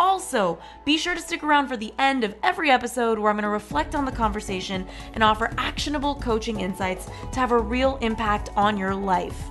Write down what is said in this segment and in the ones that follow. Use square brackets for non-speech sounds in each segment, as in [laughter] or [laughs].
Also, be sure to stick around for the end of every episode where I'm going to reflect on the conversation and offer actionable coaching insights to have a real impact on your life.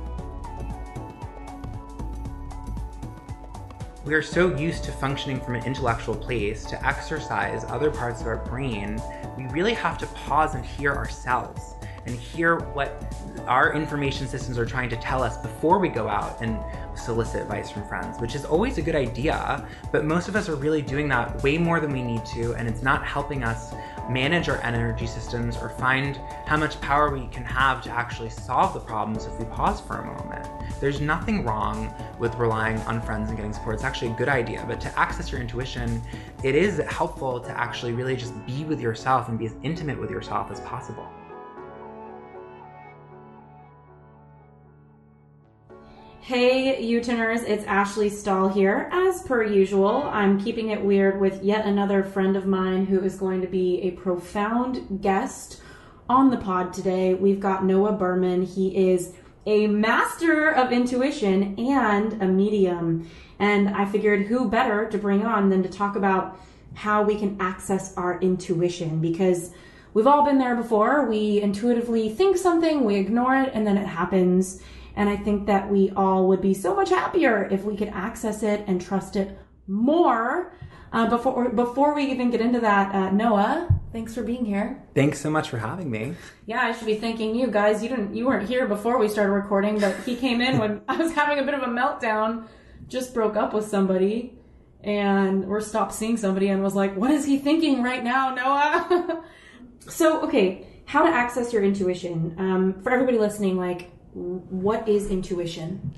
We are so used to functioning from an intellectual place to exercise other parts of our brain, we really have to pause and hear ourselves and hear what our information systems are trying to tell us before we go out and solicit advice from friends, which is always a good idea. But most of us are really doing that way more than we need to, and it's not helping us manage our energy systems or find how much power we can have to actually solve the problems if we pause for a moment. There's nothing wrong with relying on friends and getting support. It's actually a good idea. But to access your intuition, it is helpful to actually really just be with yourself and be as intimate with yourself as possible. Hey, U-Turners, it's Ashley Stahl here. As per usual, I'm keeping it weird with yet another friend of mine who is going to be a profound guest on the pod today. We've got Noah Berman. He is a master of intuition and a medium. And I figured who better to bring on than to talk about how we can access our intuition because we've all been there before. We intuitively think something, we ignore it, and then it happens and I think that we all would be so much happier if we could access it and trust it more. Uh, before before we even get into that, uh, Noah, thanks for being here. Thanks so much for having me. Yeah, I should be thanking you guys. You didn't you weren't here before we started recording, but he came in when [laughs] I was having a bit of a meltdown. Just broke up with somebody, and or stopped seeing somebody, and was like, "What is he thinking right now, Noah?" [laughs] so okay, how to access your intuition um, for everybody listening, like what is intuition?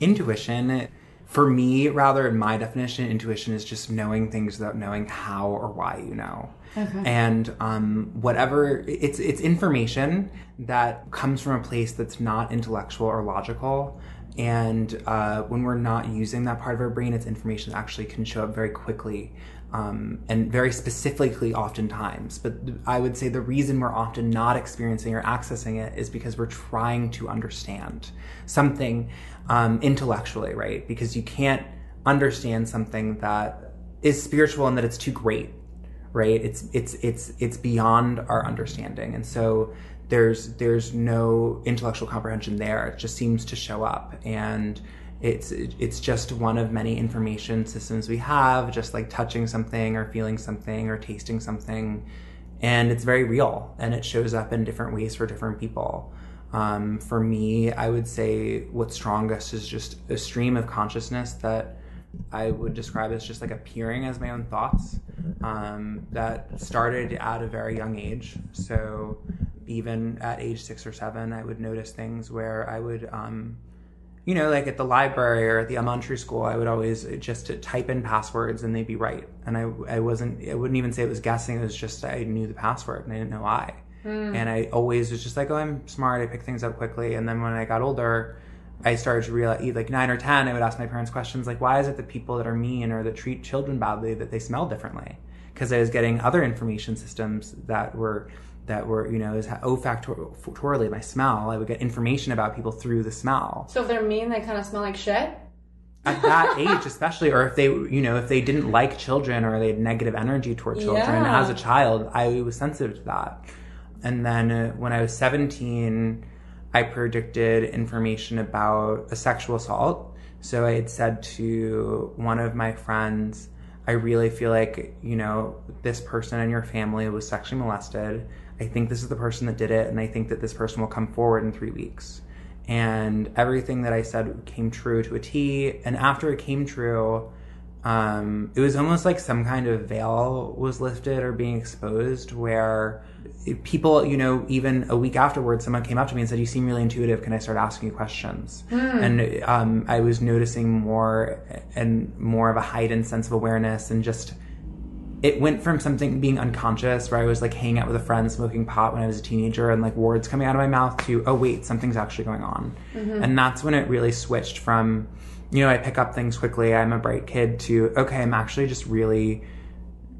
Intuition, for me, rather, in my definition, intuition is just knowing things without knowing how or why you know. Okay. And um, whatever it's it's information that comes from a place that's not intellectual or logical. And uh, when we're not using that part of our brain, it's information that actually can show up very quickly um, and very specifically oftentimes. But I would say the reason we're often not experiencing or accessing it is because we're trying to understand something um, intellectually, right? Because you can't understand something that is spiritual and that it's too great, right? It's it's it's it's beyond our understanding, and so there's there's no intellectual comprehension there. It just seems to show up and it's it's just one of many information systems we have just like touching something or feeling something or tasting something. And it's very real and it shows up in different ways for different people. Um, for me i would say what's strongest is just a stream of consciousness that i would describe as just like appearing as my own thoughts um, that started at a very young age. So even at age six or seven i would notice things where i would um, you know, like at the library or at the elementary school, I would always just type in passwords and they'd be right. And I, I wasn't, I wouldn't even say it was guessing. It was just I knew the password and I didn't know why. Mm. And I always was just like, oh, I'm smart. I pick things up quickly. And then when I got older, I started to realize, like nine or ten, I would ask my parents questions like, why is it that people that are mean or that treat children badly that they smell differently? Because I was getting other information systems that were that were, you know, is olfactorily my smell. I would get information about people through the smell. So if they're mean, they kind of smell like shit? At that [laughs] age, especially, or if they, you know, if they didn't like children or they had negative energy toward children yeah. as a child, I was sensitive to that. And then uh, when I was 17, I predicted information about a sexual assault. So I had said to one of my friends, I really feel like, you know, this person in your family was sexually molested. I think this is the person that did it, and I think that this person will come forward in three weeks. And everything that I said came true to a T. And after it came true, um, it was almost like some kind of veil was lifted or being exposed where people, you know, even a week afterwards, someone came up to me and said, You seem really intuitive. Can I start asking you questions? Mm. And um, I was noticing more and more of a heightened sense of awareness and just it went from something being unconscious where I was like hanging out with a friend smoking pot when I was a teenager and like words coming out of my mouth to, oh, wait, something's actually going on. Mm-hmm. And that's when it really switched from, you know, I pick up things quickly, I'm a bright kid, to, okay, I'm actually just really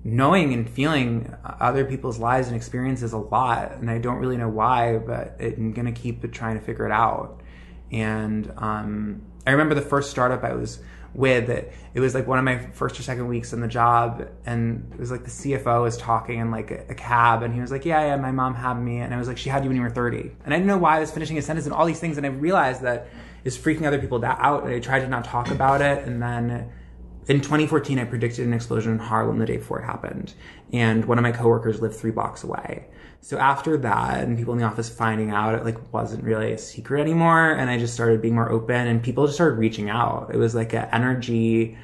knowing and feeling other people's lives and experiences a lot. And I don't really know why, but I'm going to keep trying to figure it out. And um, I remember the first startup I was with it. It was like one of my first or second weeks in the job, and it was like the CFO was talking in like a, a, cab, and he was like, "Yeah, yeah, my mom had me," and I was like, "She had you when you were 30," and I didn't know why I was finishing a sentence and all these things, and I realized that is freaking other people that out, and I tried to not talk about it, and then. In 2014, I predicted an explosion in Harlem the day before it happened. And one of my coworkers lived three blocks away. So after that, and people in the office finding out, it like wasn't really a secret anymore. And I just started being more open and people just started reaching out. It was like an energy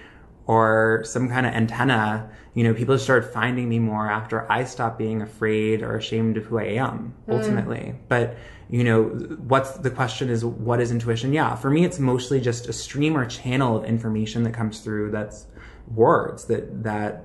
or some kind of antenna. You know, people just started finding me more after I stopped being afraid or ashamed of who I am mm. ultimately. Mm. But, you know, what's the question is what is intuition? Yeah. For me, it's mostly just a stream or channel of information that comes through that's words that, that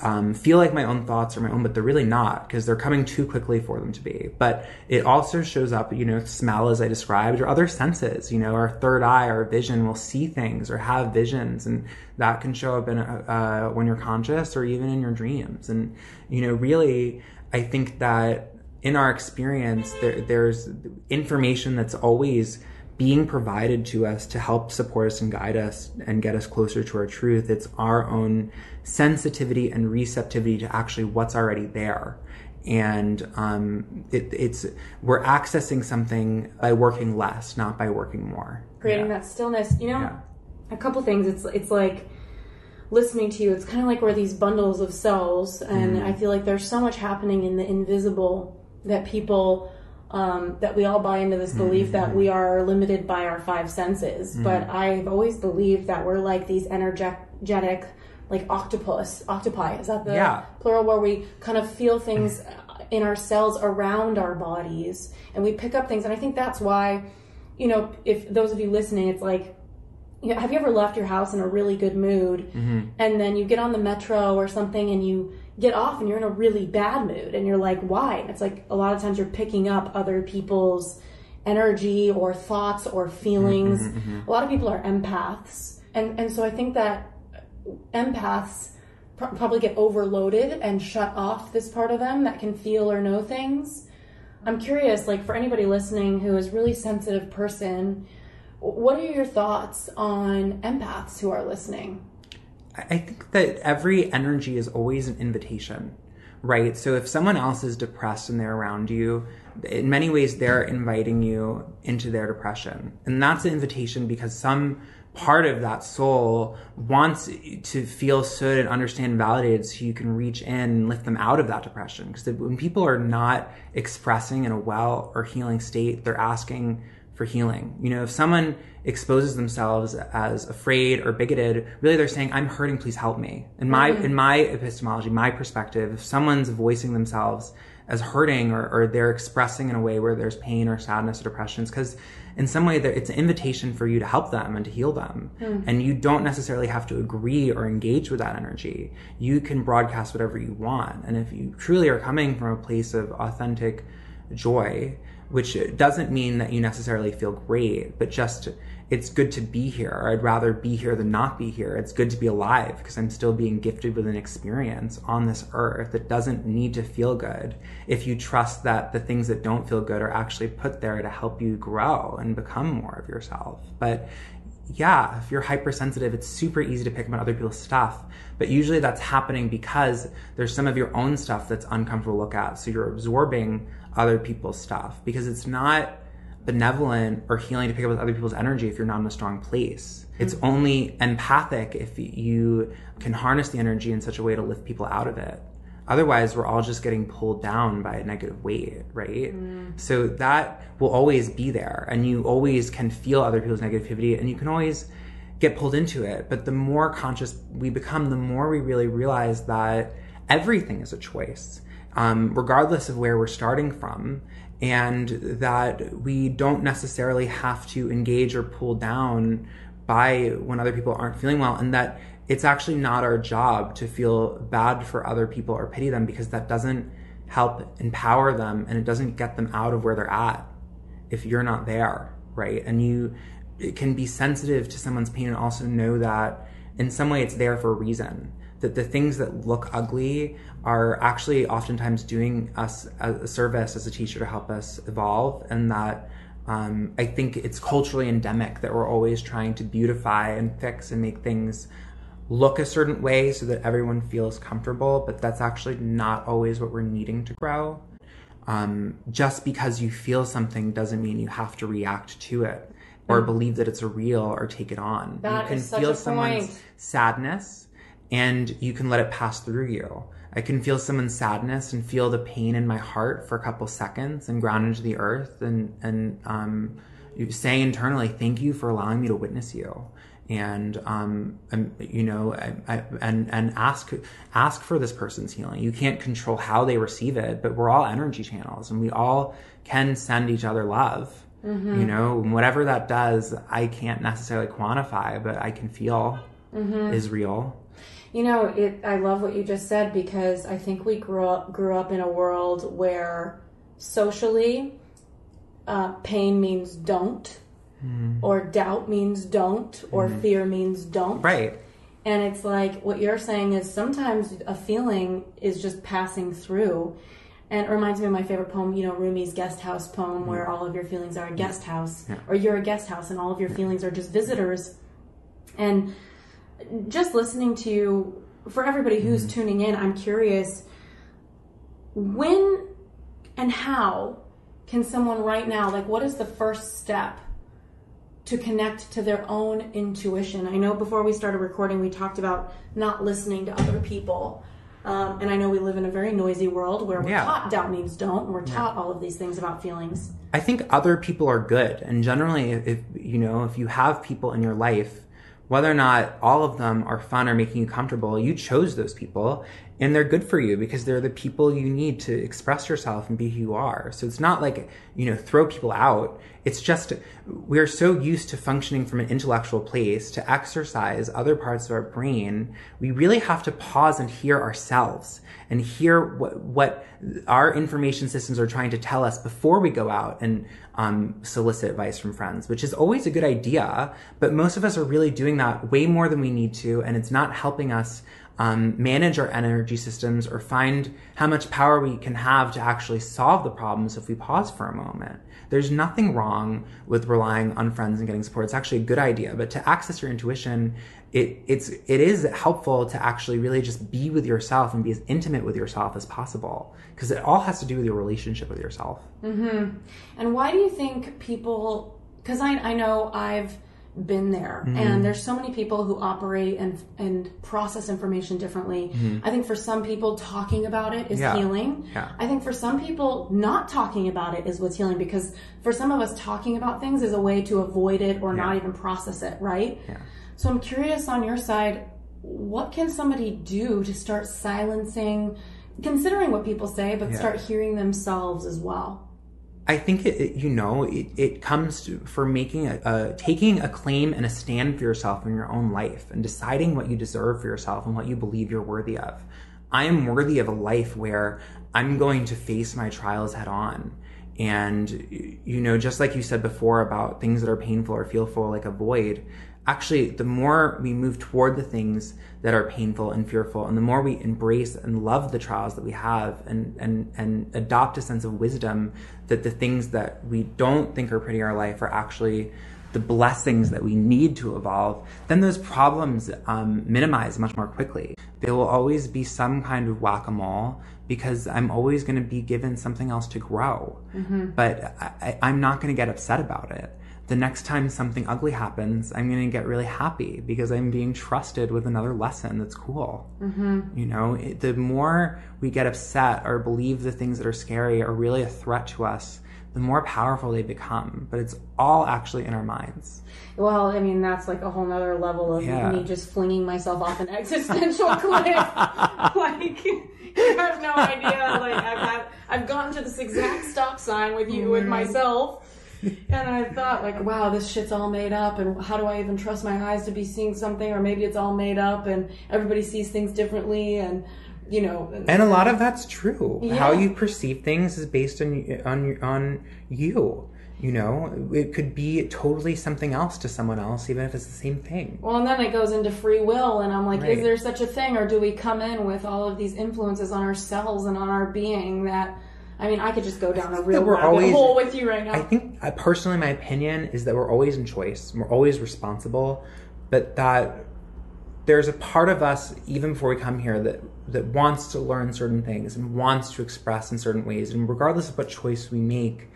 um, feel like my own thoughts are my own, but they're really not because they're coming too quickly for them to be. But it also shows up, you know, smell as I described, or other senses. You know, our third eye, our vision will see things or have visions, and that can show up in uh, when you're conscious or even in your dreams. And you know, really, I think that in our experience, there, there's information that's always being provided to us to help support us and guide us and get us closer to our truth. It's our own sensitivity and receptivity to actually what's already there. And um, it, it's we're accessing something by working less, not by working more. Creating yeah. that stillness. You know, yeah. a couple things. It's it's like listening to you. It's kind of like we're these bundles of cells, and mm. I feel like there's so much happening in the invisible that people um, that we all buy into this belief mm-hmm. that we are limited by our five senses. Mm-hmm. But I've always believed that we're like these energetic, like octopus, octopi. Is that the yeah. plural where we kind of feel things in our cells around our bodies and we pick up things. And I think that's why, you know, if those of you listening, it's like, you know, have you ever left your house in a really good mood mm-hmm. and then you get on the metro or something and you get off and you're in a really bad mood and you're like why? And it's like a lot of times you're picking up other people's energy or thoughts or feelings. Mm-hmm, mm-hmm. a lot of people are empaths. And and so i think that empaths pr- probably get overloaded and shut off this part of them that can feel or know things. I'm curious like for anybody listening who is really sensitive person what are your thoughts on empaths who are listening I think that every energy is always an invitation, right? So if someone else is depressed and they're around you, in many ways they're inviting you into their depression. And that's an invitation because some part of that soul wants to feel stood and understand and validated so you can reach in and lift them out of that depression. Because when people are not expressing in a well or healing state, they're asking for healing. You know, if someone exposes themselves as afraid or bigoted, really they're saying, I'm hurting, please help me. In my, mm-hmm. in my epistemology, my perspective, if someone's voicing themselves as hurting or, or they're expressing in a way where there's pain or sadness or depression, because in some way it's an invitation for you to help them and to heal them. Mm. And you don't necessarily have to agree or engage with that energy. You can broadcast whatever you want. And if you truly are coming from a place of authentic joy, which doesn't mean that you necessarily feel great, but just it's good to be here. I'd rather be here than not be here. It's good to be alive because I'm still being gifted with an experience on this earth that doesn't need to feel good. If you trust that the things that don't feel good are actually put there to help you grow and become more of yourself. But yeah, if you're hypersensitive, it's super easy to pick up on other people's stuff. But usually that's happening because there's some of your own stuff that's uncomfortable to look at. So you're absorbing other people's stuff because it's not benevolent or healing to pick up with other people's energy if you're not in a strong place. Mm-hmm. It's only empathic if you can harness the energy in such a way to lift people out of it. Otherwise, we're all just getting pulled down by a negative weight, right? So that will always be there. And you always can feel other people's negativity and you can always get pulled into it. But the more conscious we become, the more we really realize that everything is a choice, um, regardless of where we're starting from. And that we don't necessarily have to engage or pull down by when other people aren't feeling well. And that it's actually not our job to feel bad for other people or pity them because that doesn't help empower them and it doesn't get them out of where they're at if you're not there, right? And you can be sensitive to someone's pain and also know that in some way it's there for a reason. That the things that look ugly are actually oftentimes doing us a service as a teacher to help us evolve, and that um, I think it's culturally endemic that we're always trying to beautify and fix and make things look a certain way so that everyone feels comfortable, but that's actually not always what we're needing to grow. Um, just because you feel something doesn't mean you have to react to it or believe that it's real or take it on. That you can feel someone's sadness and you can let it pass through you. I can feel someone's sadness and feel the pain in my heart for a couple seconds and ground into the earth and and um, say internally, "Thank you for allowing me to witness you." And um, and, you know, I, I, and and ask ask for this person's healing. You can't control how they receive it, but we're all energy channels, and we all can send each other love. You know, and whatever that does, I can't necessarily quantify, but I can feel is real. You know, it. I love what you just said because I think we grew up grew up in a world where socially, uh, pain means don't, hmm. or doubt means don't, or hmm. fear means don't. Right. And it's like what you're saying is sometimes a feeling is just passing through. And it reminds me of my favorite poem, you know, Rumi's guest house poem, where hmm. all of your feelings are a guest house, or you're a guest house and all of your feelings are just visitors. And just listening to you, for everybody who's tuning in, I'm curious when and how can someone right now, like, what is the first step to connect to their own intuition? I know before we started recording, we talked about not listening to other people. Um, and I know we live in a very noisy world where we're Yeah. taught doubt means don't, and we're taught all of these things about feelings. I think other people are good, and generally, if you know, if you have people in your life, whether or not all of them are fun or making you comfortable, you chose those people, and they're good for you because they're the people you need to express yourself and be who you are. So it's not like you know throw people out. It's just we're so used to functioning from an intellectual place to exercise other parts of our brain. We really have to pause and hear ourselves and hear what what our information systems are trying to tell us before we go out and um, solicit advice from friends, which is always a good idea. But most of us are really doing that way more than we need to, and it's not helping us um, manage our energy systems or find how much power we can have to actually solve the problems if we pause for a moment. There's nothing wrong with relying on friends and getting support. It's actually a good idea, but to access your intuition, it it's it is helpful to actually really just be with yourself and be as intimate with yourself as possible because it all has to do with your relationship with yourself. Mm-hmm. And why do you think people? Because I, I know I've been there, mm-hmm. and there's so many people who operate and and process information differently. Mm-hmm. I think for some people, talking about it is Yeah. healing. Yeah. I think for some people, not talking about it is what's healing because for some of us, talking about things is a way to avoid it or not even process it, right? Yeah. So I'm curious on your side, what can somebody do to start silencing, considering what people say, but Yeah. start hearing themselves as well? I think it, you know it, it comes to, for making a, a taking a claim and a stand for yourself in your own life and deciding what you deserve for yourself and what you believe you're worthy of. I am worthy of a life where I'm going to face my trials head on. And you know, just like you said before about things that are painful or fearful, like a void, actually the more we move toward the things that are painful and fearful and the more we embrace and love the trials that we have and and and adopt a sense of wisdom that the things that we don't think are pretty in our life are actually the blessings that we need to evolve, then those problems um, minimize much more quickly. There will always be some kind of whack a mole because I'm always going to be given something else to grow. But I, I, I'm not going to get upset about it. The next time something ugly happens, I'm going to get really happy because I'm being trusted with another lesson that's cool. Mm-hmm. You know, it, the more we get upset or believe the things that are scary are really a threat to us, the more powerful they become. But it's all actually in our minds. Well, I mean, that's like a whole nother level of yeah. me just flinging myself off an existential [laughs] cliff. like, [laughs] you have no idea. Like, I've had, I've gotten to this exact stop sign with you, with mm-hmm. myself [laughs] and I thought, like, wow, this shit's all made up, and how do I even trust my eyes to be seeing something, or maybe it's all made up, and everybody sees things differently, and you know. And a lot of that's true. Yeah. How you perceive things is based on on on you. You know, it could be totally something else to someone else, even if it's the same thing. Well, and then it goes into free will, and I'm like, right. is there such a thing, or do we come in with all of these influences on ourselves and on our being that? I mean, I could just go down a real rabbit always, hole with you right now. I think, I, personally, my opinion is that we're always in choice. We're always responsible, but that there's a part of us, even before we come here, that that wants to learn certain things and wants to express in certain ways. And regardless of what choice we make,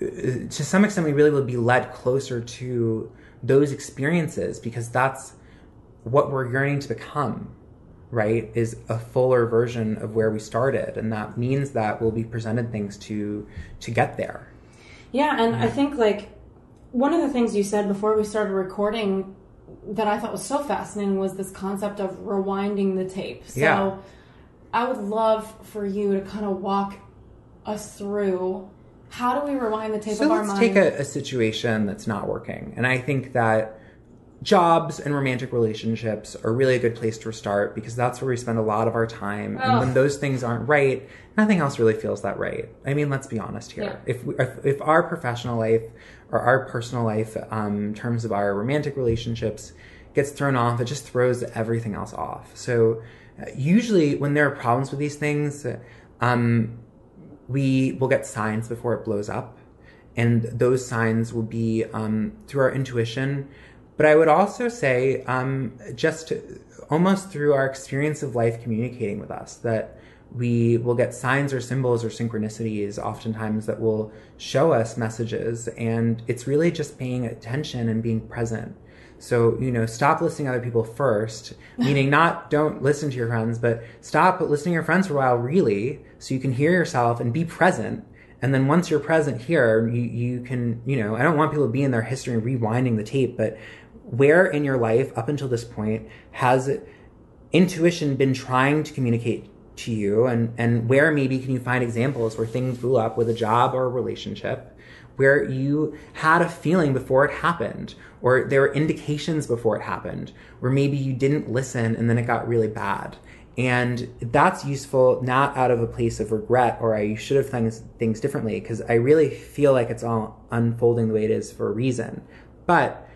uh, to some extent, we really will be led closer to those experiences because that's what we're yearning to become right, is a fuller version of where we started, and that means that we'll be presented things to to get there. Yeah, and I think like one of the things you said before we started recording that I thought was so fascinating was this concept of rewinding the tape. So yeah. I would love for you to kind of walk us through how do we rewind the tape so of our mind? let's take a, a situation that's not working, and I think that jobs and romantic relationships are really a good place to start because that's where we spend a lot of our time. And when those things aren't right, nothing else really feels that right. I mean, let's be honest here. Yeah. If, we, if, if our professional life or our personal life, um, in terms of our romantic relationships, gets thrown off, it just throws everything else off. So uh, usually when there are problems with these things, um, we will get signs before it blows up. And those signs will be um, through our intuition but I would also say, um, just almost through our experience of life communicating with us, that we will get signs or symbols or synchronicities oftentimes that will show us messages. And it's really just paying attention and being present. So, you know, stop listening to other people first, [laughs] meaning not don't listen to your friends, but stop listening to your friends for a while, really, so you can hear yourself and be present. And then once you're present here, you, you can, you know, I don't want people to be in their history rewinding the tape, but where in your life up until this point has intuition been trying to communicate to you? And and where maybe can you find examples where things blew up with a job or a relationship where you had a feeling before it happened? Or there were indications before it happened where maybe you didn't listen and then it got really bad? And that's useful not out of a place of regret or I should have done things differently because I really feel like it's all unfolding the way it is for a reason. But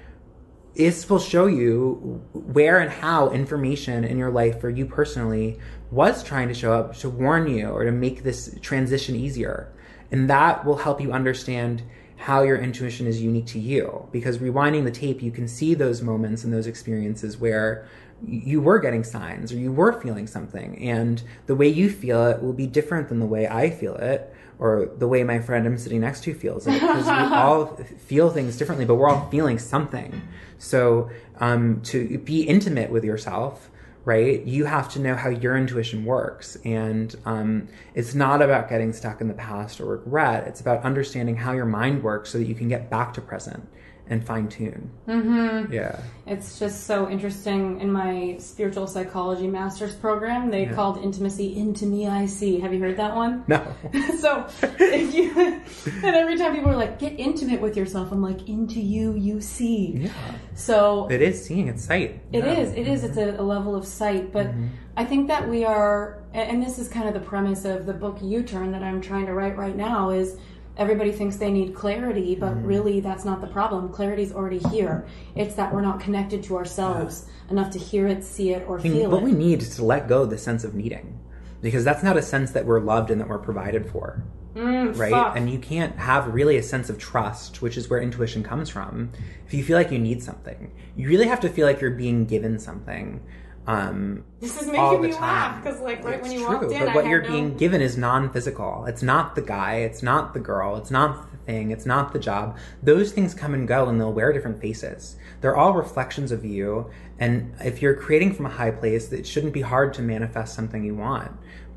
this will show you where and how information in your life for you personally was trying to show up to warn you or to make this transition easier. And that will help you understand how your intuition is unique to you. Because rewinding the tape, you can see those moments and those experiences where you were getting signs or you were feeling something. And the way you feel it will be different than the way I feel it or the way my friend I'm sitting next to feels it. Because we [laughs] all feel things differently, but we're all feeling something. So um, to be intimate with yourself, right, you have to know how your intuition works. And um, it's not about getting stuck in the past or regret. It's about understanding how your mind works so that you can get back to present and fine tune. Mm-hmm. Yeah. It's just so interesting. In my spiritual psychology master's program, they yeah. called intimacy into me I see. Have you heard that one? No. [laughs] so if you [laughs] and every time people are like, get intimate with yourself, I'm like, into you you see. Yeah. So it is seeing, it's sight. It yeah. is. It is. It's a, a, level of sight. But mm-hmm. I think that we are and this is kind of the premise of the book You Turn that I'm trying to write right now is everybody thinks they need clarity, but mm. really that's not the problem. Clarity's already here. It's that we're not connected to ourselves yeah. enough to hear it, see it, or I mean, feel what it. What we need is to let go of the sense of needing. Because that's not a sense that we're loved and that we're provided for. Mm, right? Fuck. And you can't have really a sense of trust, which is where intuition comes from, if you feel like you need something. You really have to feel like you're being given something Um, this is making me time. laugh because, like, right It's when you true, walked in, but what you're no- being given is non-physical. It's not the guy. It's not the girl. It's not the thing. It's not the job. Those things come and go, and they'll wear different faces. They're all reflections of you. And if you're creating from a high place, it shouldn't be hard to manifest something you want.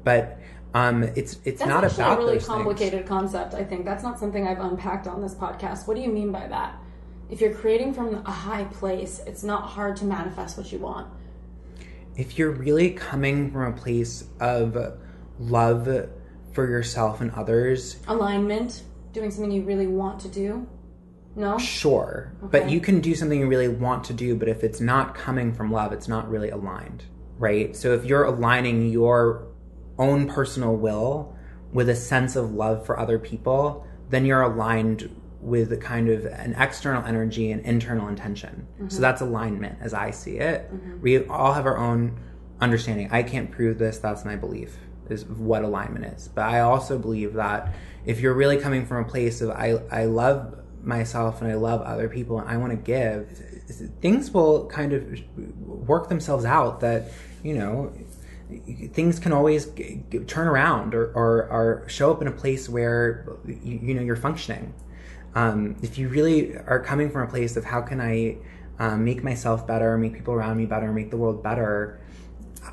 But um, it's it's That's not actually about a really those things. complicated concept. I think that's not something I've unpacked on this podcast. What do you mean by that? If you're creating from a high place, it's not hard to manifest what you want. If you're really coming from a place of love for yourself and others, Alignment, doing something you really want to do. No, sure. But you can do something you really want to do, but if it's not coming from love, it's not really aligned, right? So if you're aligning your own personal will with a sense of love for other people, then you're aligned with a kind of an external energy and internal intention. So mm-hmm. that's alignment as I see it. Mm-hmm. We all have our own understanding. I can't prove this, that's my belief is what alignment is. But I also believe that if you're really coming from a place of I I love myself and I love other people and I want to give, things will kind of work themselves out that, you know, things can always g- g- turn around or, or, or show up in a place where you, you know you're functioning um, if you really are coming from a place of how can i um, make myself better make people around me better make the world better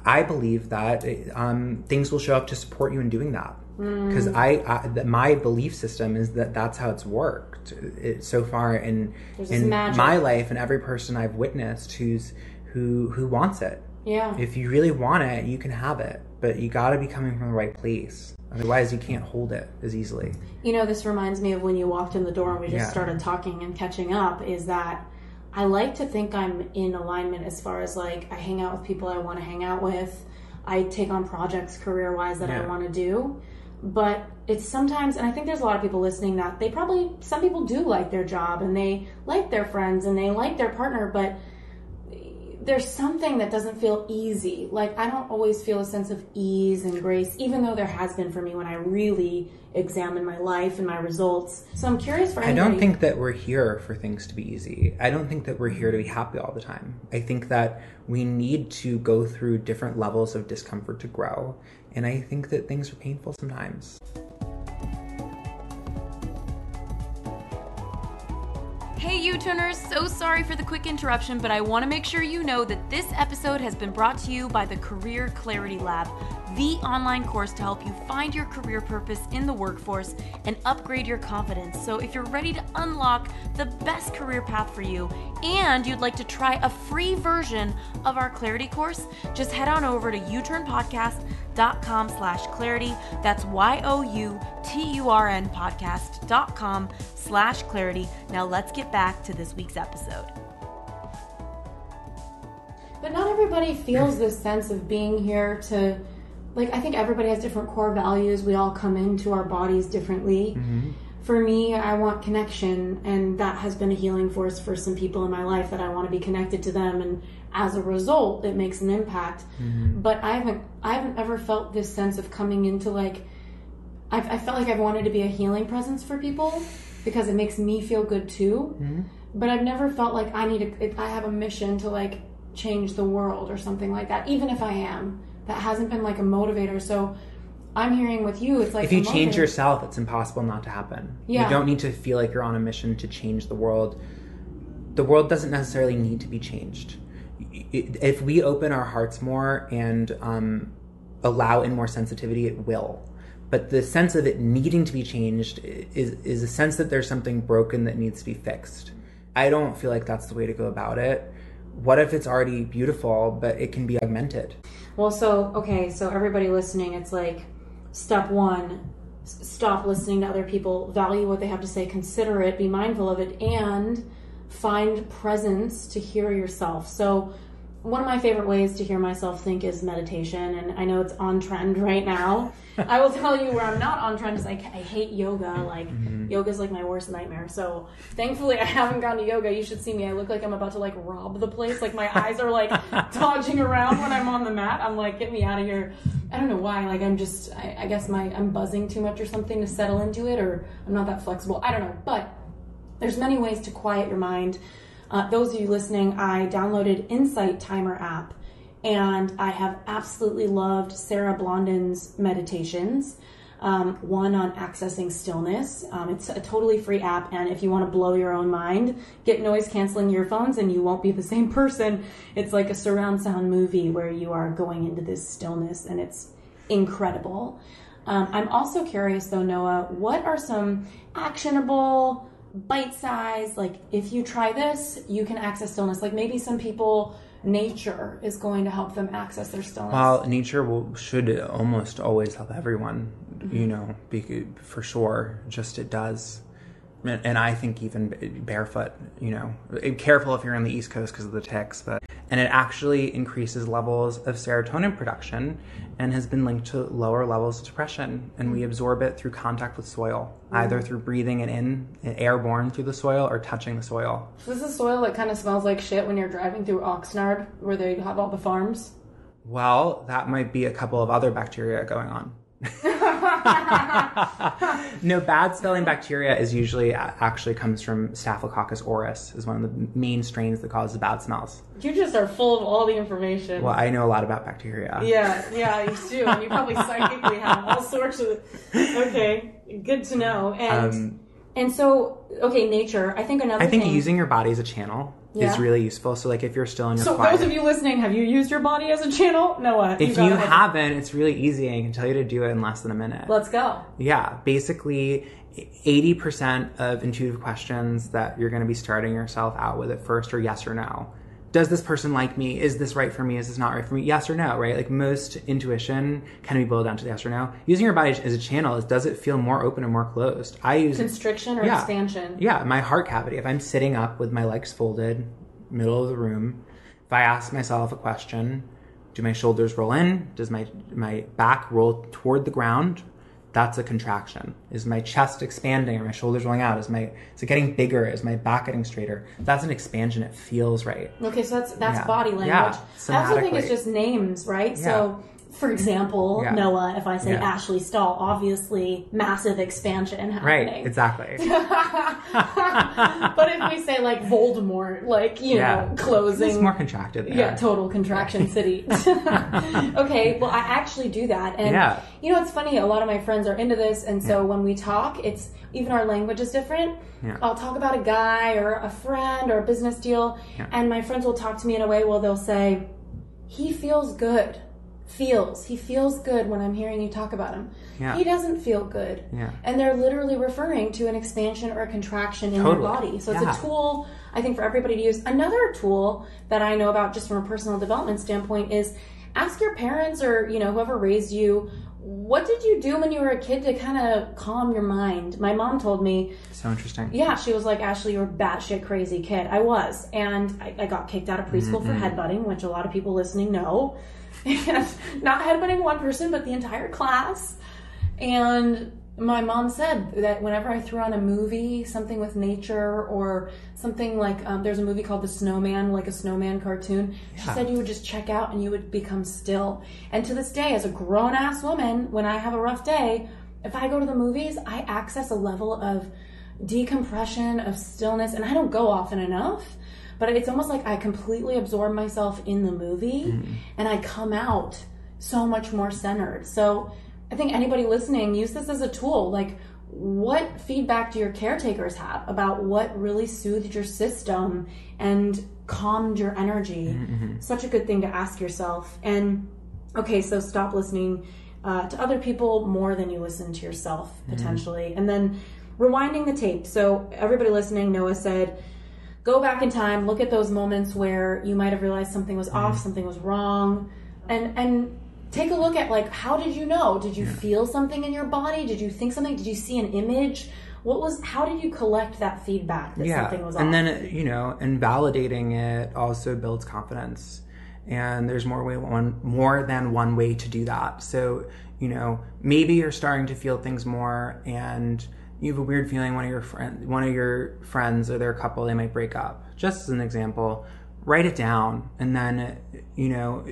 i believe that um, things will show up to support you in doing that. Because I, I th- my belief system is that that's how it's worked it, so far in in magic. my life and every person i've witnessed who's who who wants it yeah. if you really want it, you can have it, but you got to be coming from the right place. Otherwise, you can't hold it as easily. You know, this reminds me of when you walked in the door and we just Yeah. started talking and catching up. Is that I like to think I'm in alignment as far as like I hang out with people I want to hang out with. I take on projects career wise that I want to do. But it's sometimes, and I think there's a lot of people listening that they probably, some people do like their job and they like their friends and they like their partner, but there's something that doesn't feel easy. Like I don't always feel a sense of ease and grace, even though there has been for me when I really examine my life and my results. So I'm curious for I don't think that we're here for things to be easy. I don't think that we're here to be happy all the time. I think that we need to go through different levels of discomfort to grow. And I think that things are painful sometimes. Hey, U-Tuners! So sorry for the quick interruption, but I want to make sure you know that this episode has been brought to you by the Career Clarity Lab, the online course to help you find your career purpose in the workforce and upgrade your confidence. So, if you're ready to unlock the best career path for you and you'd like to try a free version of our Clarity course, just head on over to youturnpodcast.com slash clarity. That's Y-O-U-T-U-R-N podcast.com slash clarity. Now let's get back to this week's episode. But not everybody feels this sense of being here to, like, I think everybody has different core values. We all come into our bodies differently. Mm-hmm. For me, I want connection, and that has been a healing force for some people in my life that I want to be connected to them, and as a result, it makes an impact. Mm-hmm. But I haven't, I haven't ever felt this sense of coming into like, I've, I felt like I've wanted to be a healing presence for people because it makes me feel good too. Mm-hmm. But I've never felt like I need a, I have a mission to like change the world or something like that. Even if I am, that hasn't been like a motivator. So I'm hearing with you, it's like If you change yourself, it's impossible not to happen. Yeah. You don't need to feel like you're on a mission to change the world. The world doesn't necessarily need to be changed. If we open our hearts more and um, allow in more sensitivity, it will. But the sense of it needing to be changed is, is a sense that there's something broken that needs to be fixed. I don't feel like that's the way to go about it. What if it's already beautiful, but it can be augmented? Well, so okay, so everybody listening, it's like step one: stop listening to other people, value what they have to say, consider it, be mindful of it, and find presence to hear yourself. So, one of my favorite ways to hear myself think is meditation, and I know it's on trend right now. I will tell you where I'm not on trend is I, I hate yoga. Like mm-hmm. yoga is like my worst nightmare. So thankfully I haven't gone to yoga. You should see me. I look like I'm about to like rob the place. Like my eyes are like [laughs] dodging around when I'm on the mat. I'm like, get me out of here. I don't know why. Like I'm just, I, I guess my I'm buzzing too much or something to settle into it, or I'm not that flexible. I don't know, but there's many ways to quiet your mind. Uh, those of you listening, I downloaded Insight Timer app, and I have absolutely loved Sarah Blondin's meditations. Um, one on accessing stillness. Um, it's a totally free app, and if you want to blow your own mind, get noise canceling earphones, and you won't be the [laughs] same person. It's like a surround sound movie where you are going into this stillness, and it's incredible. Um, I'm also curious, though, Noah, what are some actionable, bite size, like if you try this, you can access stillness? Like maybe some people nature is going to help them access their stillness. Well, nature will, should almost always help everyone, mm-hmm. you know, be, for sure. Just it does. And, I think even barefoot, you know, careful if you're on the East Coast because of the ticks, but and it actually increases levels of serotonin production and has been linked to lower levels of depression. And we absorb it through contact with soil, mm. either through breathing it in, airborne through the soil, or touching the soil. So this is soil that kind of smells like shit when you're driving through Oxnard, where they have all the farms. Well, that might be a couple of other bacteria going on. [laughs] [laughs] no, bad smelling bacteria is usually actually comes from Staphylococcus aureus, is one of the main strains that causes bad smells. You just are full of all the information. Well, I know a lot about bacteria. Yeah, yeah, you do. And you probably psychically have all sorts of. Okay, good to know. And um, and so, okay, nature. I think another. I think thing, using your body as a channel yeah. is really useful. So like if you're still in your so quiet, those of you listening, have you used your body as a channel? No, uh, what? If you, you haven't, it's really easy. I can tell you to do it in less than a minute. Let's go. Yeah, basically. 80% of intuitive questions that you're going to be starting yourself out with at first are yes or no does this person like me? Is this right for me? Is this not right for me? Yes or no, right? Like most intuition can be boiled down to yes or no. Using your body as a channel is does it feel more open or more closed? I use constriction or yeah, expansion. Yeah, my heart cavity. If I'm sitting up with my legs folded, middle of the room, if I ask myself a question, do my shoulders roll in? Does my my back roll toward the ground? That's a contraction. Is my chest expanding? Are my shoulders rolling out? Is my is it getting bigger? Is my back getting straighter? That's an expansion. It feels right. Okay, so that's that's yeah. body language. Yeah, I also think it's just names, right? Yeah. So for example, yeah. Noah, if I say yeah. Ashley Stahl, obviously massive expansion happening. Right, exactly. [laughs] [laughs] but if we say like Voldemort, like, you yeah. know, closing. It's more contracted. There. Yeah, total contraction city. [laughs] okay, well, I actually do that. And, you know, it's funny, a lot of my friends are into this. And so when we talk, it's even our language is different. I'll talk about a guy or a friend or a business deal. And my friends will talk to me in a way where they'll say, he feels good feels. He feels good when I'm hearing you talk about him. Yeah. He doesn't feel good. Yeah. And they're literally referring to an expansion or a contraction in totally. their body. So it's yeah. a tool, I think, for everybody to use. Another tool that I know about just from a personal development standpoint is ask your parents or, you know, whoever raised you, what did you do when you were a kid to kind of calm your mind? My mom told me. So interesting. Yeah, she was like, Ashley, you're a batshit crazy kid. I was. And I, I got kicked out of preschool mm-hmm. for headbutting, which a lot of people listening know and not headbutting one person, but the entire class. And my mom said that whenever I threw on a movie, something with nature or something like um, there's a movie called The Snowman, like a snowman cartoon, she said you would just check out and you would become still. And to this day, as a grown ass woman, when I have a rough day, if I go to the movies, I access a level of decompression, of stillness, and I don't go often enough but it's almost like I completely absorb myself in the movie mm. and I come out so much more centered. So I think anybody listening, use this as a tool. Like, what feedback do your caretakers have about what really soothed your system and calmed your energy? Mm-hmm. Such a good thing to ask yourself. And okay, so stop listening uh, to other people more than you listen to yourself mm-hmm. potentially. Mm-hmm. And then rewinding the tape. So, everybody listening, Noah said, go back in time, look at those moments where you might have realized something was off, mm-hmm. something was wrong, and and take a look at like how did you know? Did you yeah. feel something in your body? Did you think something? Did you see an image? What was how did you collect that feedback that yeah. something was off? And then you know, and validating it also builds confidence. And there's more way one more than one way to do that. So, you know, maybe you're starting to feel things more and you have a weird feeling one of your friend one of your friends or their couple they might break up just as an example write it down and then you know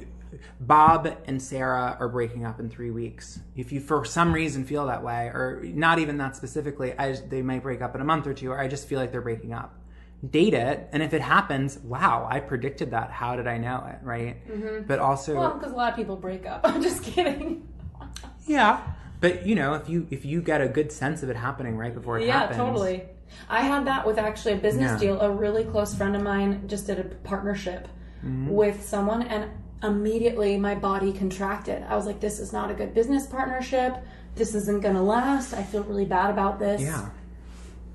bob and sarah are breaking up in three weeks if you for some reason feel that way or not even that specifically I, they might break up in a month or two or i just feel like they're breaking up date it, and if it happens, wow, I predicted that. How did I know it, right? Mm-hmm. But also, Well, because a lot of people break up. [laughs] I'm just kidding. yeah. But you know, if you if you get a good sense of it happening right before it Yeah, happens, Yeah, totally. I had that with actually a business Yeah. deal. A really close friend of mine just did a partnership Mm-hmm. with someone, and immediately my body contracted. I was like, "This is not a good business partnership. This isn't gonna last. I feel really bad about this." Yeah.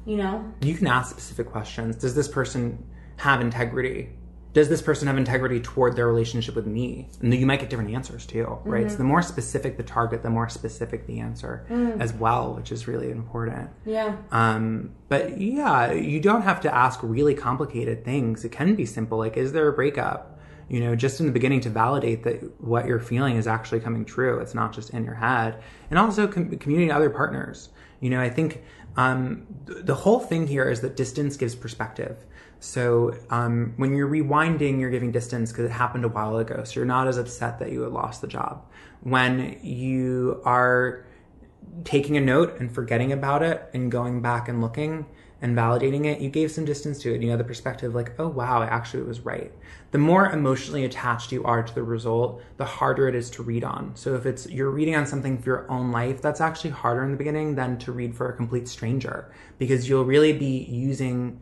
You know. You can ask specific questions. Does this person have integrity? Does this person have integrity toward their relationship with me? And you might get different answers too, right? So the more specific the target, the more specific the answer as well, which is really important. Yeah. Um, but yeah, you don't have to ask really complicated things. It can be simple. Like, is there a breakup? You know, just in the beginning to validate that what you're feeling is actually coming true. It's not just in your head. And also com- communicating other partners. You know, I think um, th- the whole thing here is that distance gives perspective. So um, when you're rewinding, you're giving distance because it happened a while ago. So you're not as upset that you had lost the job. When you are taking a note and forgetting about it and going back and looking and validating it, you gave some distance to it. You know, the perspective like, oh wow, I actually was right. The more emotionally attached you are to the result, the harder it is to read on. So if it's you're reading on something for your own life, that's actually harder in the beginning than to read for a complete stranger because you'll really be using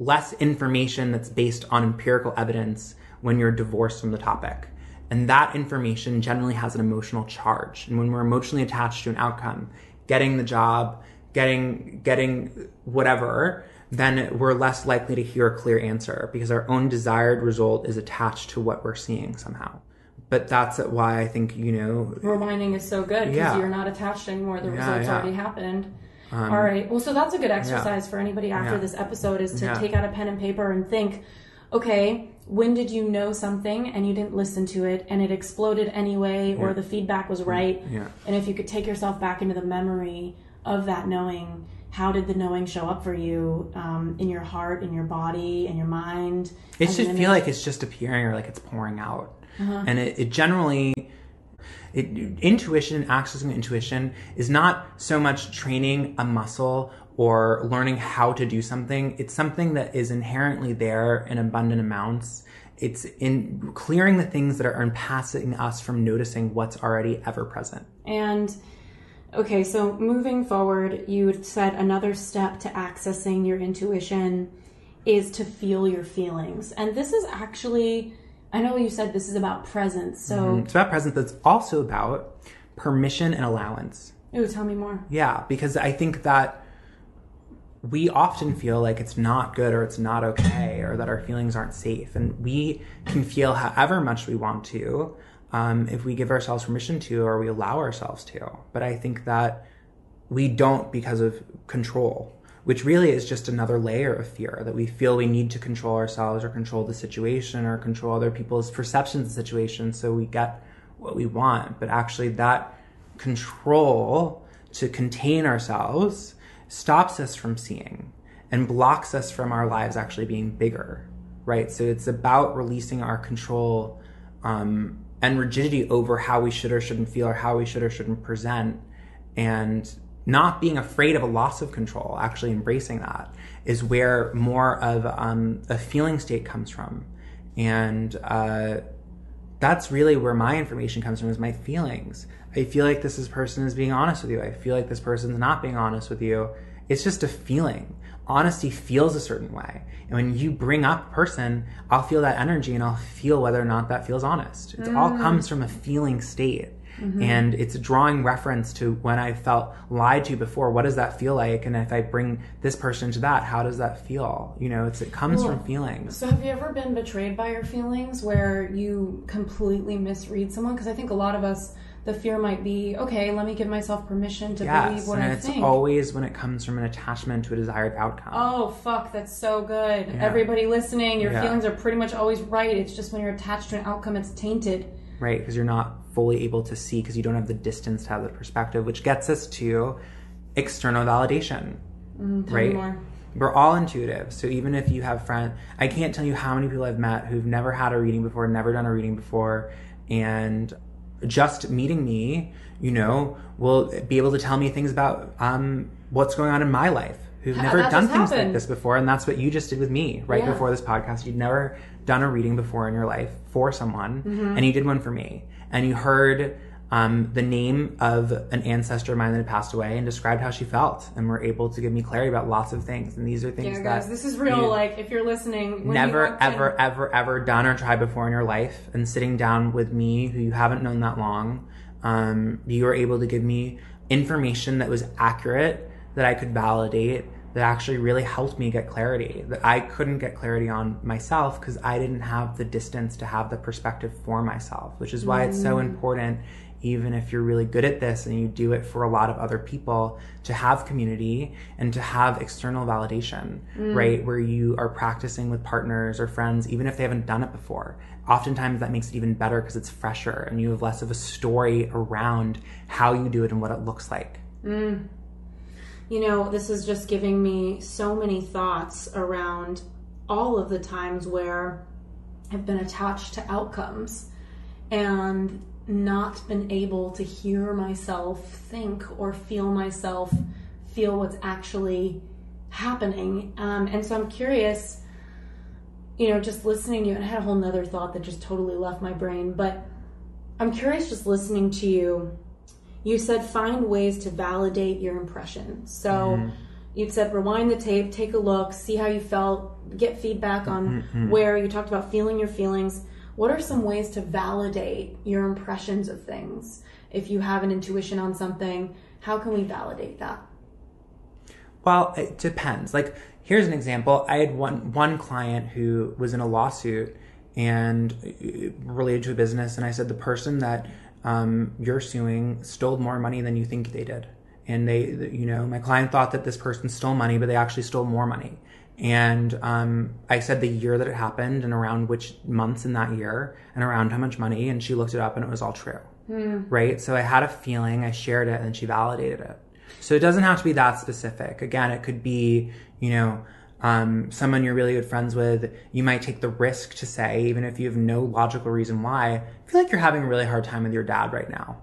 less information that's based on empirical evidence when you're divorced from the topic. And that information generally has an emotional charge. And when we're emotionally attached to an outcome, getting the job, getting getting whatever, then we're less likely to hear a clear answer because our own desired result is attached to what we're seeing somehow. But that's why I think, you know, Rewinding is so good because Yeah. you're not attached anymore. The Yeah, results yeah. Already happened. All right. Well, so that's a good exercise for anybody after Yeah. this episode is to Yeah. take out a pen and paper and think, okay, when did you know something and you didn't listen to it and it exploded anyway or the feedback was right? Yeah. And if you could take yourself back into the memory of that knowing, how did the knowing show up for you um, in your heart, in your body, in your mind? It should feel like it's just appearing or like it's pouring out. Uh-huh. And it, it generally, it, intuition accessing intuition is not so much training a muscle or learning how to do something. It's something that is inherently there in abundant amounts. It's in clearing the things that are passing us from noticing what's already ever present. And okay, so moving forward, you said another step to accessing your intuition is to feel your feelings. And this is actually, I know you said this is about presence. So, It's about presence, but it's also about permission and allowance. ooh, tell me more. Yeah, because I think that we often feel like it's not good or it's not okay or that our feelings aren't safe. And we can feel however much we want to um, if we give ourselves permission to or we allow ourselves to. But I think that we don't because of control, which really is just another layer of fear that we feel we need to control ourselves or control the situation or control other people's perceptions of the situation so we get what we want. But actually, that control to contain ourselves stops us from seeing and blocks us from our lives actually being bigger, right? So it's about releasing our control um, and rigidity over how we should or shouldn't feel or how we should or shouldn't present and not being afraid of a loss of control, actually embracing that is where more of um, a feeling state comes from. And uh, that's really where my information comes from is my feelings. I feel like this is person is being honest with you. I feel like this person's not being honest with you. It's just a feeling. Honesty feels a certain way. And when you bring up a person, I'll feel that energy and I'll feel whether or not that feels honest. It all comes from a feeling state. Mm-hmm. And it's a drawing reference to when I felt lied to before. What does that feel like? And if I bring this person to that, how does that feel? You know, it's, it comes from feelings. So, have you ever been betrayed by your feelings where you completely misread someone? Because I think a lot of us, the fear might be, okay, let me give myself permission to believe Yes, what and I it's think. always when it comes from an attachment to a desired outcome. Oh fuck, that's so good. Everybody listening, your Yeah. feelings are pretty much always right. It's just when you're attached to an outcome, it's tainted. Right? Because you're not fully able to see because you don't have the distance to have the perspective, which gets us to external validation, me right? more. We're all intuitive. So even if you have friends, I can't tell you how many people I've met who've never had a reading before, never done a reading before, and just meeting me, you know, will be able to tell me things about um, what's going on in my life who've never that done things like this before. And that's what you just did with me right Yeah. before this podcast. You'd never done a reading before in your life for someone, Mm-hmm. and you did one for me. And you heard um, the name of an ancestor of mine that had passed away and described how she felt, and were able to give me clarity about lots of things. And these are things Yeah, that this is real. like, if you're listening, when never you walked in- ever ever ever done or tried before in your life and sitting down with me who you haven't known that long um, you were able to give me information that was accurate that i could validate that actually really helped me get clarity that i couldn't get clarity on myself because i didn't have the distance to have the perspective for myself which is why it's so mm. important even if you're really good at this and you do it for a lot of other people to have community and to have external validation mm. right? Where you are practicing with partners or friends even if they haven't done it before. Oftentimes that makes it even better because it's fresher and you have less of a story around how you do it and what it looks like mm. You know, this is just giving me so many thoughts around all of the times where I've been attached to outcomes and not been able to hear myself think or feel myself feel what's actually happening. Um, and so I'm curious, you know, just listening to you, and I had a whole nother thought that just totally left my brain, but I'm curious just listening to you. You said find ways to validate your impression. So mm-hmm. you said rewind the tape, take a look, see how you felt, get feedback on mm-hmm, mm-hmm. where you talked about feeling your feelings. What are some ways to validate your impressions of things? If you have an intuition on something, how can we validate that? Well, it depends. Like, here's an example. I had one one client who was in a lawsuit and uh, related to a business, and I said the person that um, you're suing stole more money than you think they did, and they, you know, my client thought that this person stole money, but they actually stole more money. And um, I said the year that it happened and around which months in that year and around how much money, and she looked it up and it was all true. Right? So I had a feeling, I shared it, and she validated it. So it doesn't have to be that specific. Again, it could be, you know, um, someone you're really good friends with. You might take the risk to say, even if you have no logical reason why, I feel like you're having a really hard time with your dad right now.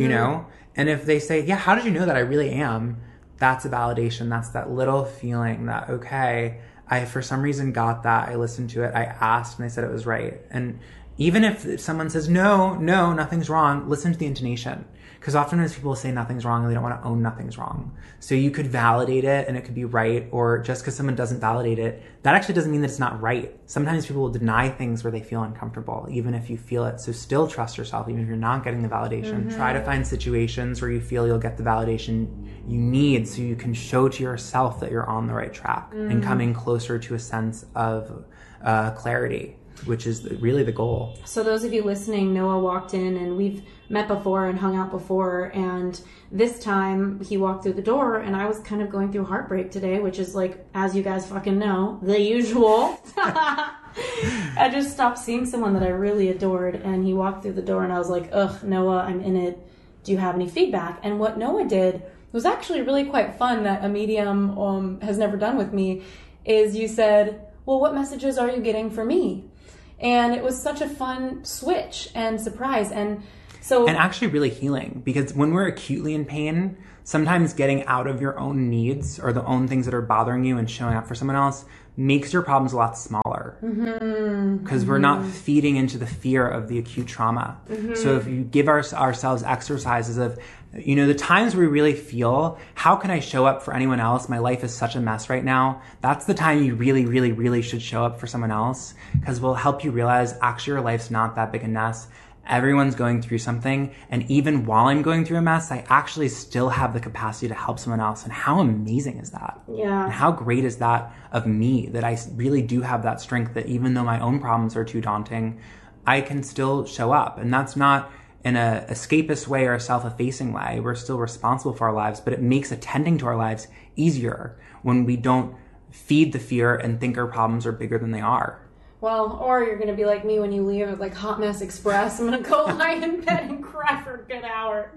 You know? And if they say, yeah, how did you know that I really am? That's a validation. That's that little feeling that, okay, I for some reason got that. I listened to it. I asked and they said it was right. And even if someone says, no, no, nothing's wrong, listen to the intonation. Because oftentimes people say nothing's wrong and they don't want to own nothing's wrong. So you could validate it and it could be right, or just because someone doesn't validate it, that actually doesn't mean that it's not right. Sometimes people will deny things where they feel uncomfortable, even if you feel it. So still trust yourself, even if you're not getting the validation. Try to find situations where you feel you'll get the validation you need so you can show to yourself that you're on the right track and coming closer to a sense of uh, clarity, which is really the goal. So those of you listening, Noah walked in and we've met before and hung out before and this time he walked through the door and I was kind of going through heartbreak today, which is like as you guys fucking know, the usual. [laughs] I just stopped seeing someone that I really adored and he walked through the door and I was like, "Ugh, Noah, I'm in it. Do you have any feedback?" And what Noah did was actually really quite fun that a medium um, has never done with me is you said, "Well, what messages are you getting for me?" And it was such a fun switch and surprise. And so and actually really healing because when we're acutely in pain sometimes getting out of your own needs or the own things that are bothering you and showing up for someone else makes your problems a lot smaller. Mm-hmm. Because we're not mm-hmm. feeding into the fear of the acute trauma. Mm-hmm. So if you give our, ourselves exercises of you know the times where we really feel how can i show up for anyone else? My life is such a mess right now. That's the time you really really really should show up for someone else because we'll help you realize actually your life's not that big a mess. Everyone's going through something and even while i'm going through a mess i actually still have the capacity to help someone else. And how amazing is that? And yeah how great is that of me that i really do have that strength that even though my own problems are too daunting i can still show up. And that's not in a escapist way or a self-effacing way we're still responsible for our lives but it makes attending to our lives easier when we don't feed the fear and think our problems are bigger than they are. Well or you're gonna be like me when you leave like hot mess express. I'm gonna go [laughs] lie in bed and cry for a good hour.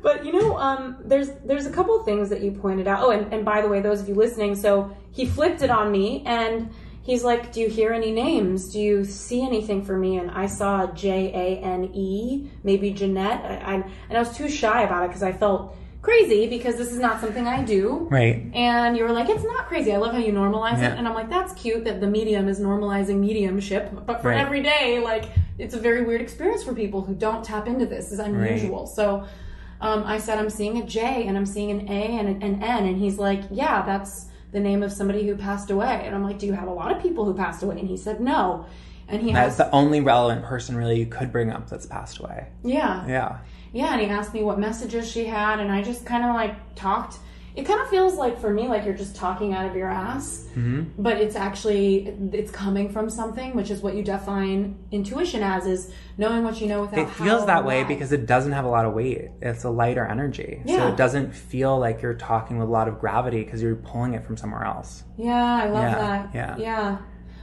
But you know um there's there's a couple things that you pointed out. Oh and, and by the way those of you listening so he flipped it on me and he's like do you hear any names do you see anything for me and i saw j-a-n-e maybe jeanette I, I and i was too shy about it because i felt crazy because this is not something I do. Right. And you were like, it's not crazy. I love how you normalize Yeah. it. And I'm like, that's cute that the medium is normalizing mediumship. But for Right. every day, like, it's a very weird experience for people who don't tap into this. It's unusual. So um, I said, I'm seeing a J and I'm seeing an A and an N. And he's like, yeah, that's the name of somebody who passed away. And I'm like, do you have a lot of people who passed away? And he said, no. And he That's asked, the only relevant person really you could bring up that's passed away. yeah. Yeah. Yeah, and he asked me what messages she had, and I just kind of like talked. It kind of feels like for me like you're just talking out of your ass, mm-hmm. but it's actually it's coming from something, which is what you define intuition as is knowing what you know without. It feels that way because it doesn't have a lot of weight. It's a lighter energy. So it doesn't feel like you're talking with a lot of gravity because you're pulling it from somewhere else. yeah, I love Yeah, that. yeah. yeah.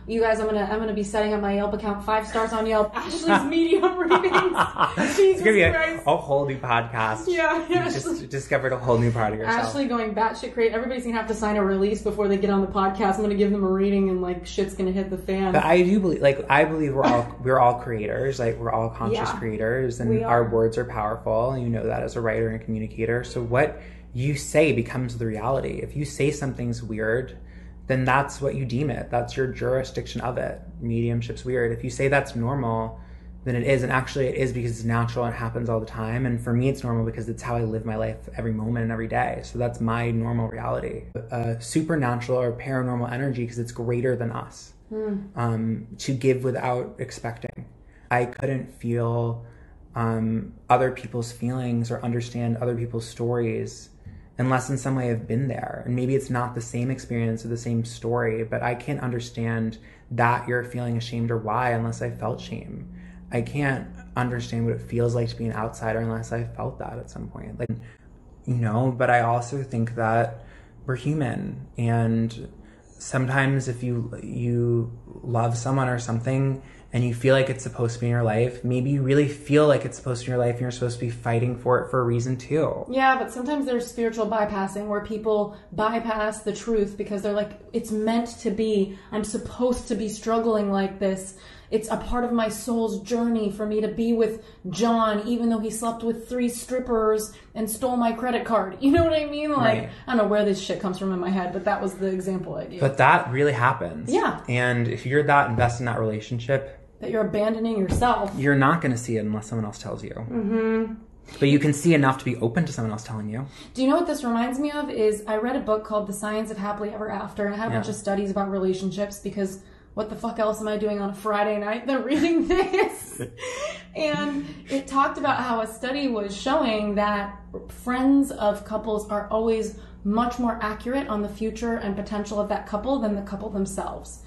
You guys, I'm gonna I'm gonna be setting up my Yelp account five stars on Yelp. [laughs] Ashley's medium readings. [laughs] It's gonna be a, Christ. a whole new podcast. Yeah, yeah. You just discovered a whole new part of yourself. Ashley going batshit crazy. Everybody's gonna have to sign a release before they get on the podcast. I'm gonna give them a reading, and like shit's gonna hit the fan. But I do believe, like, I believe we're all we're all creators. Like, we're all conscious Yeah. creators, and our words are powerful. And you know that as a writer and communicator. So what you say becomes the reality. If you say something's weird, then that's what you deem it. That's your jurisdiction of it. Mediumship's weird. If you say that's normal, then it is. And actually, it is because it's natural and it happens all the time. And for me, it's normal because it's how I live my life every moment and every day. So that's my normal reality. Uh, supernatural or paranormal energy because it's greater than us um, to give without expecting. I couldn't feel um, other people's feelings or understand other people's stories unless in some way I've been there. And maybe it's not the same experience or the same story, but I can't understand that you're feeling ashamed or why unless I felt shame. I can't understand what it feels like to be an outsider unless I felt that at some point. Like, you know, but I also think that we're human and sometimes if you you love someone or something and you feel like it's supposed to be in your life, maybe you really feel like it's supposed to be in your life and you're supposed to be fighting for it for a reason too. Yeah, but sometimes there's spiritual bypassing where people bypass the truth because they're like, it's meant to be. I'm supposed to be struggling like this. It's a part of my soul's journey for me to be with John, even though he slept with three strippers and stole my credit card. [laughs] You know what I mean? Like, Right. I don't know where this shit comes from in my head, but that was the example I gave. But that really happens. Yeah. And if you're that invested in that relationship, that you're abandoning yourself. you're not going to see it unless someone else tells you. Mm-hmm. But you can see enough to be open to someone else telling you. Do you know what this reminds me of? Is I read a book called The Science of Happily Ever After, and it had a bunch of studies about relationships because what the fuck else am I doing on a Friday night than reading [laughs] this? and it talked about how a study was showing that friends of couples are always much more accurate on the future and potential of that couple than the couple themselves.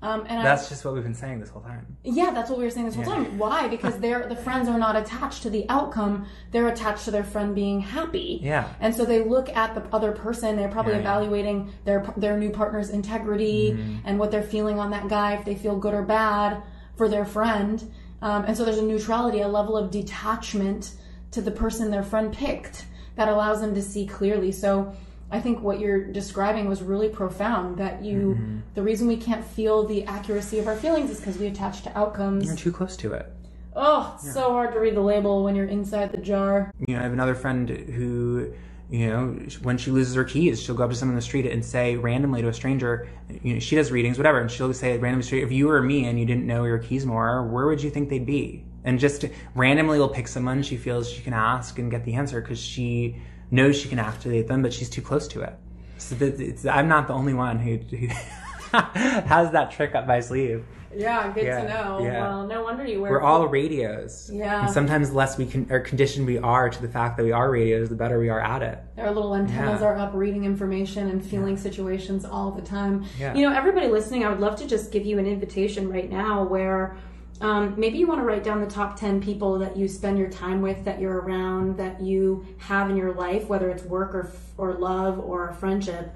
Um, and I, That's just what we've been saying this whole time. yeah, that's what we were saying this whole time. Why? Because [laughs] they're the friends are not attached to the outcome; they're attached to their friend being happy. Yeah. And so they look at the other person. They're probably Yeah, yeah. evaluating their their new partner's integrity Mm-hmm. and what they're feeling on that guy, if they feel good or bad for their friend. Um, and so there's a neutrality, a level of detachment to the person their friend picked that allows them to see clearly. So I think what you're describing was really profound. That you, Mm-hmm. the reason we can't feel the accuracy of our feelings is because we attach to outcomes. You're too close to it. Oh, it's so hard to read the label when you're inside the jar. you know, I have another friend who, you know, when she loses her keys, she'll go up to someone in the street and say randomly to a stranger, you know, she does readings, whatever, and she'll say randomly, to a stranger, if you were me and you didn't know your keys more, where would you think they'd be? And just randomly will pick someone she feels she can ask and get the answer because she knows she can activate them, but she's too close to it. So I'm not the only one who, who [laughs] has that trick up my sleeve. Yeah, good Yeah, to know. yeah. Well, no wonder you wear. We're all radios. Yeah. And sometimes the less we can, or conditioned we are to the fact that we are radios, the better we are at it. Our little antennas Yeah. are up reading information and feeling situations all the time. Yeah. You know, everybody listening, I would love to just give you an invitation right now where um, maybe you want to write down the top 10 people that you spend your time with, that you're around, that you have in your life, whether it's work or, or love or friendship,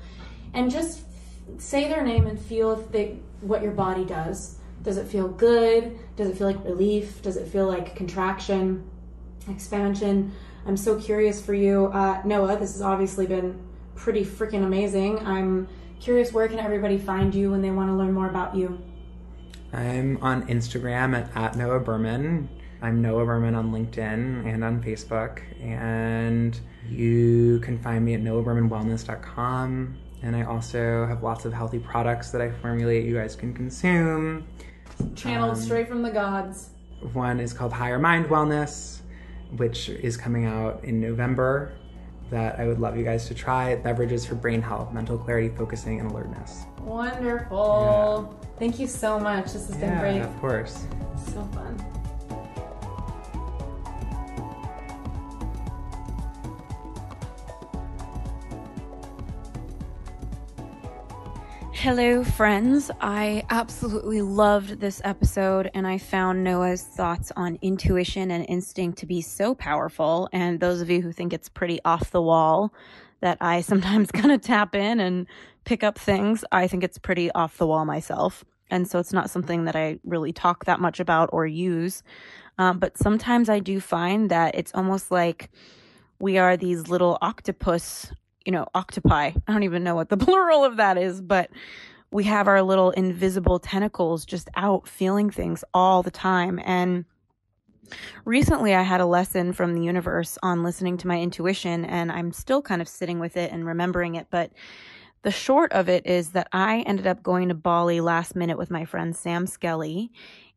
and just say their name and feel if they, what your body does. Does it feel good? Does it feel like relief? Does it feel like contraction? expansion. I'm so curious for you, uh, Noah. This has obviously been pretty freaking amazing. I'm curious where can everybody find you when they want to learn more about you. I'm on Instagram at, at Noah Berman. I'm Noah Berman on LinkedIn and on Facebook. And you can find me at noahbermanwellness.com. And I also have lots of healthy products that I formulate you guys can consume. Channeled um, straight from the gods. One is called Higher Mind Wellness, which is coming out in November. That I would love you guys to try. Beverages for brain health, mental clarity, focusing, and alertness. Wonderful. Yeah. Thank you so much. This has yeah, been great. Of course. So fun. Hello, friends. I absolutely loved this episode, and I found Noah's thoughts on intuition and instinct to be so powerful. And those of you who think it's pretty off the wall that I [laughs] sometimes kind of tap in and pick up things, I think it's pretty off the wall myself. And so it's not something that I really talk that much about or use. Um, but sometimes I do find that it's almost like we are these little octopus you know, octopi. I don't even know what the [laughs] plural of that is, but we have our little invisible tentacles just out feeling things all the time. And recently I had a lesson from the universe on listening to my intuition, and I'm still kind of sitting with it and remembering it. But the short of it is that I ended up going to Bali last minute with my friend Sam Skelly.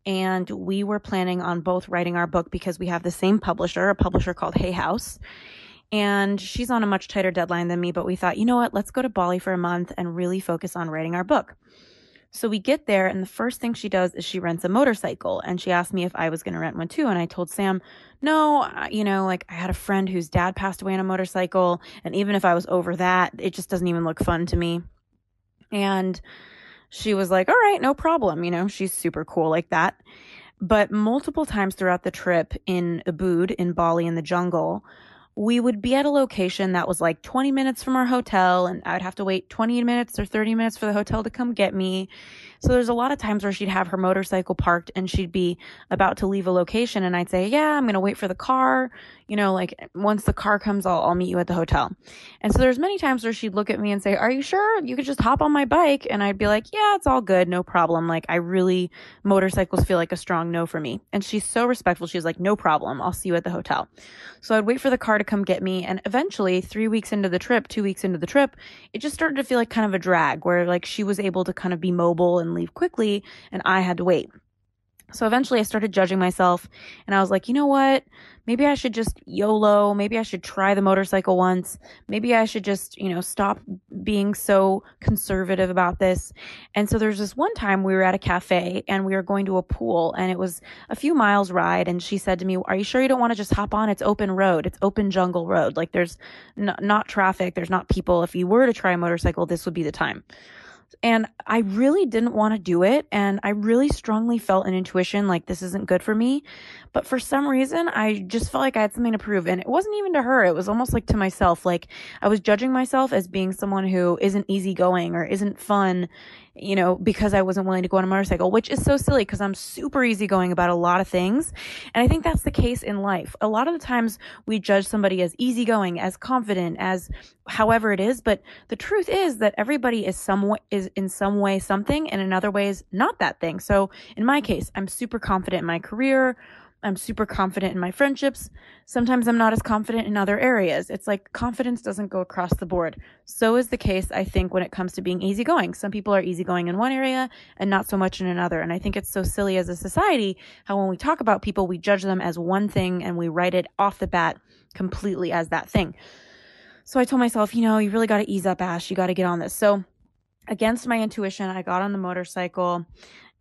And we were planning on both writing our book because we have the same publisher, a publisher called Hay House and she's on a much tighter deadline than me, but we thought, you know what, let's go to Bali for a month and really focus on writing our book. So we get there, and the first thing she does is she rents a motorcycle. And she asked me if I was going to rent one too. And I told Sam, no, you know, like I had a friend whose dad passed away on a motorcycle. And even if I was over that, it just doesn't even look fun to me. And she was like, all right, no problem. You know, she's super cool like that. But multiple times throughout the trip in Ubud, in Bali, in the jungle, we would be at a location that was like 20 minutes from our hotel and I'd have to wait 20 minutes or 30 minutes for the hotel to come get me. So there's a lot of times where she'd have her motorcycle parked and she'd be about to leave a location and I'd say, "Yeah, I'm going to wait for the car." You know, like once the car comes, I'll I'll meet you at the hotel. And so there's many times where she'd look at me and say, "Are you sure? You could just hop on my bike." And I'd be like, "Yeah, it's all good, no problem." Like I really motorcycles feel like a strong no for me. And she's so respectful. She's like, "No problem. I'll see you at the hotel." So I'd wait for the car to come get me and eventually 3 weeks into the trip, 2 weeks into the trip, it just started to feel like kind of a drag where like she was able to kind of be mobile and leave quickly and I had to wait. So eventually I started judging myself and I was like, you know what? Maybe I should just YOLO. Maybe I should try the motorcycle once. Maybe I should just, you know, stop being so conservative about this. And so there's this one time we were at a cafe and we were going to a pool and it was a few miles ride. And she said to me, Are you sure you don't want to just hop on? It's open road. It's open jungle road. Like there's n- not traffic. There's not people. If you were to try a motorcycle, this would be the time. And I really didn't want to do it. And I really strongly felt an intuition like this isn't good for me. But for some reason, I just felt like I had something to prove. And it wasn't even to her, it was almost like to myself. Like I was judging myself as being someone who isn't easygoing or isn't fun you know, because I wasn't willing to go on a motorcycle, which is so silly because I'm super easygoing about a lot of things. And I think that's the case in life. A lot of the times we judge somebody as easygoing, as confident, as however it is, but the truth is that everybody is some is in some way something and in other ways not that thing. So in my case, I'm super confident in my career. I'm super confident in my friendships. Sometimes I'm not as confident in other areas. It's like confidence doesn't go across the board. So is the case, I think, when it comes to being easygoing. Some people are easygoing in one area and not so much in another. And I think it's so silly as a society how when we talk about people, we judge them as one thing and we write it off the bat completely as that thing. So I told myself, you know, you really got to ease up, Ash. You got to get on this. So against my intuition, I got on the motorcycle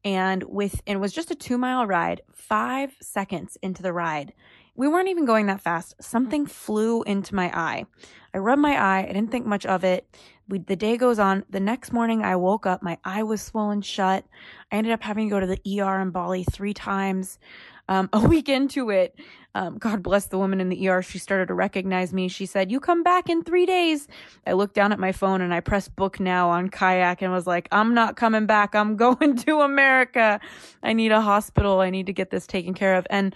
and with it was just a two mile ride five seconds into the ride. We weren't even going that fast. Something flew into my eye. I rubbed my eye. I didn't think much of it. We, the day goes on. The next morning i woke up. My eye was swollen shut. I ended up having to go to the er in bali three times um, a week into it um, God bless the woman in the ER. She started to recognize me. She said, You come back in three days. I looked down at my phone and I pressed book now on kayak and was like, I'm not coming back. I'm [laughs] going to America. I need a hospital. I need to get this taken care of. And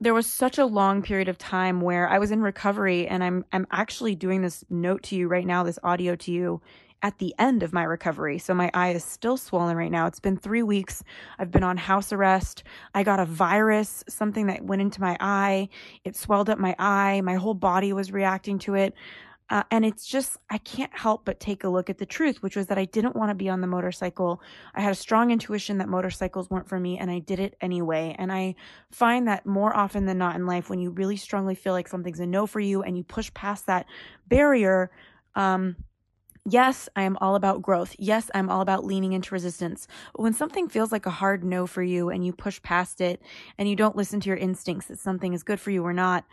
there was such a long period of time where I was in recovery and I'm I'm actually doing this note to you right now, this audio to you at the end of my recovery. So my eye is still swollen right now. It's been three weeks. I've been on house arrest. I got a virus, something that went into my eye. It swelled up my eye. My whole body was reacting to it. Uh, and it's just, I can't help but take a look at the truth, which was that I didn't want to be on the motorcycle. I had a strong intuition that motorcycles weren't for me, and I did it anyway. And I find that more often than not in life, when you really strongly feel like something's a no for you and you push past that barrier, um, Yes, I am all about growth. Yes, I'm all about leaning into resistance. But when something feels like a hard no for you and you push past it and you don't listen to your instincts that something is good for you or not,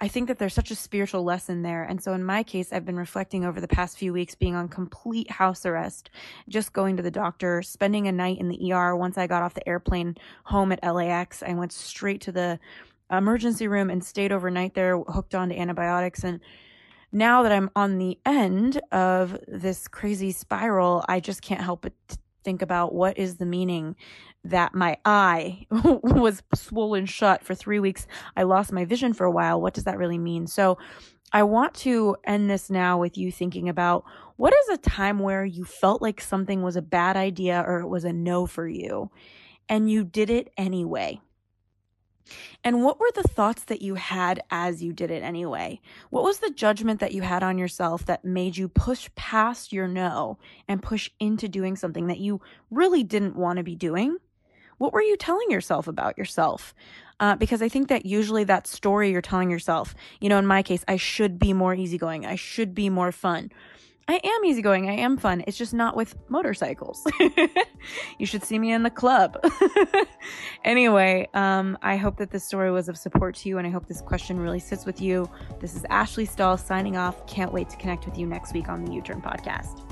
I think that there's such a spiritual lesson there. And so in my case, I've been reflecting over the past few weeks being on complete house arrest, just going to the doctor, spending a night in the ER. Once I got off the airplane home at LAX, I went straight to the emergency room and stayed overnight there, hooked on to antibiotics. And now that I'm on the end of this crazy spiral, I just can't help but think about what is the meaning that my eye [laughs] was swollen shut for three weeks. I lost my vision for a while. What does that really mean? So I want to end this now with you thinking about what is a time where you felt like something was a bad idea or it was a no for you and you did it anyway. And what were the thoughts that you had as you did it anyway? What was the judgment that you had on yourself that made you push past your no and push into doing something that you really didn't want to be doing? What were you telling yourself about yourself? Uh, because I think that usually that story you're telling yourself, you know, in my case, I should be more easygoing. I should be more fun. I am easygoing. I am fun. It's just not with motorcycles. [laughs] you should see me in the club. [laughs] anyway, um, I hope that this story was of support to you, and I hope this question really sits with you. This is Ashley Stahl signing off. Can't wait to connect with you next week on the You Turn Podcast.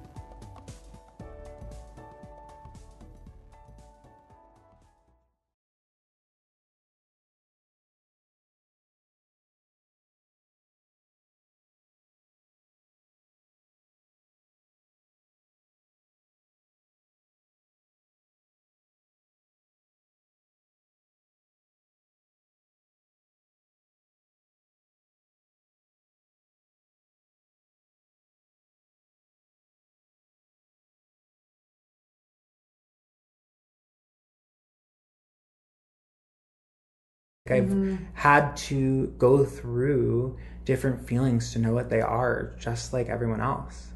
I've mm-hmm. had to go through different feelings to know what they are, just like everyone else.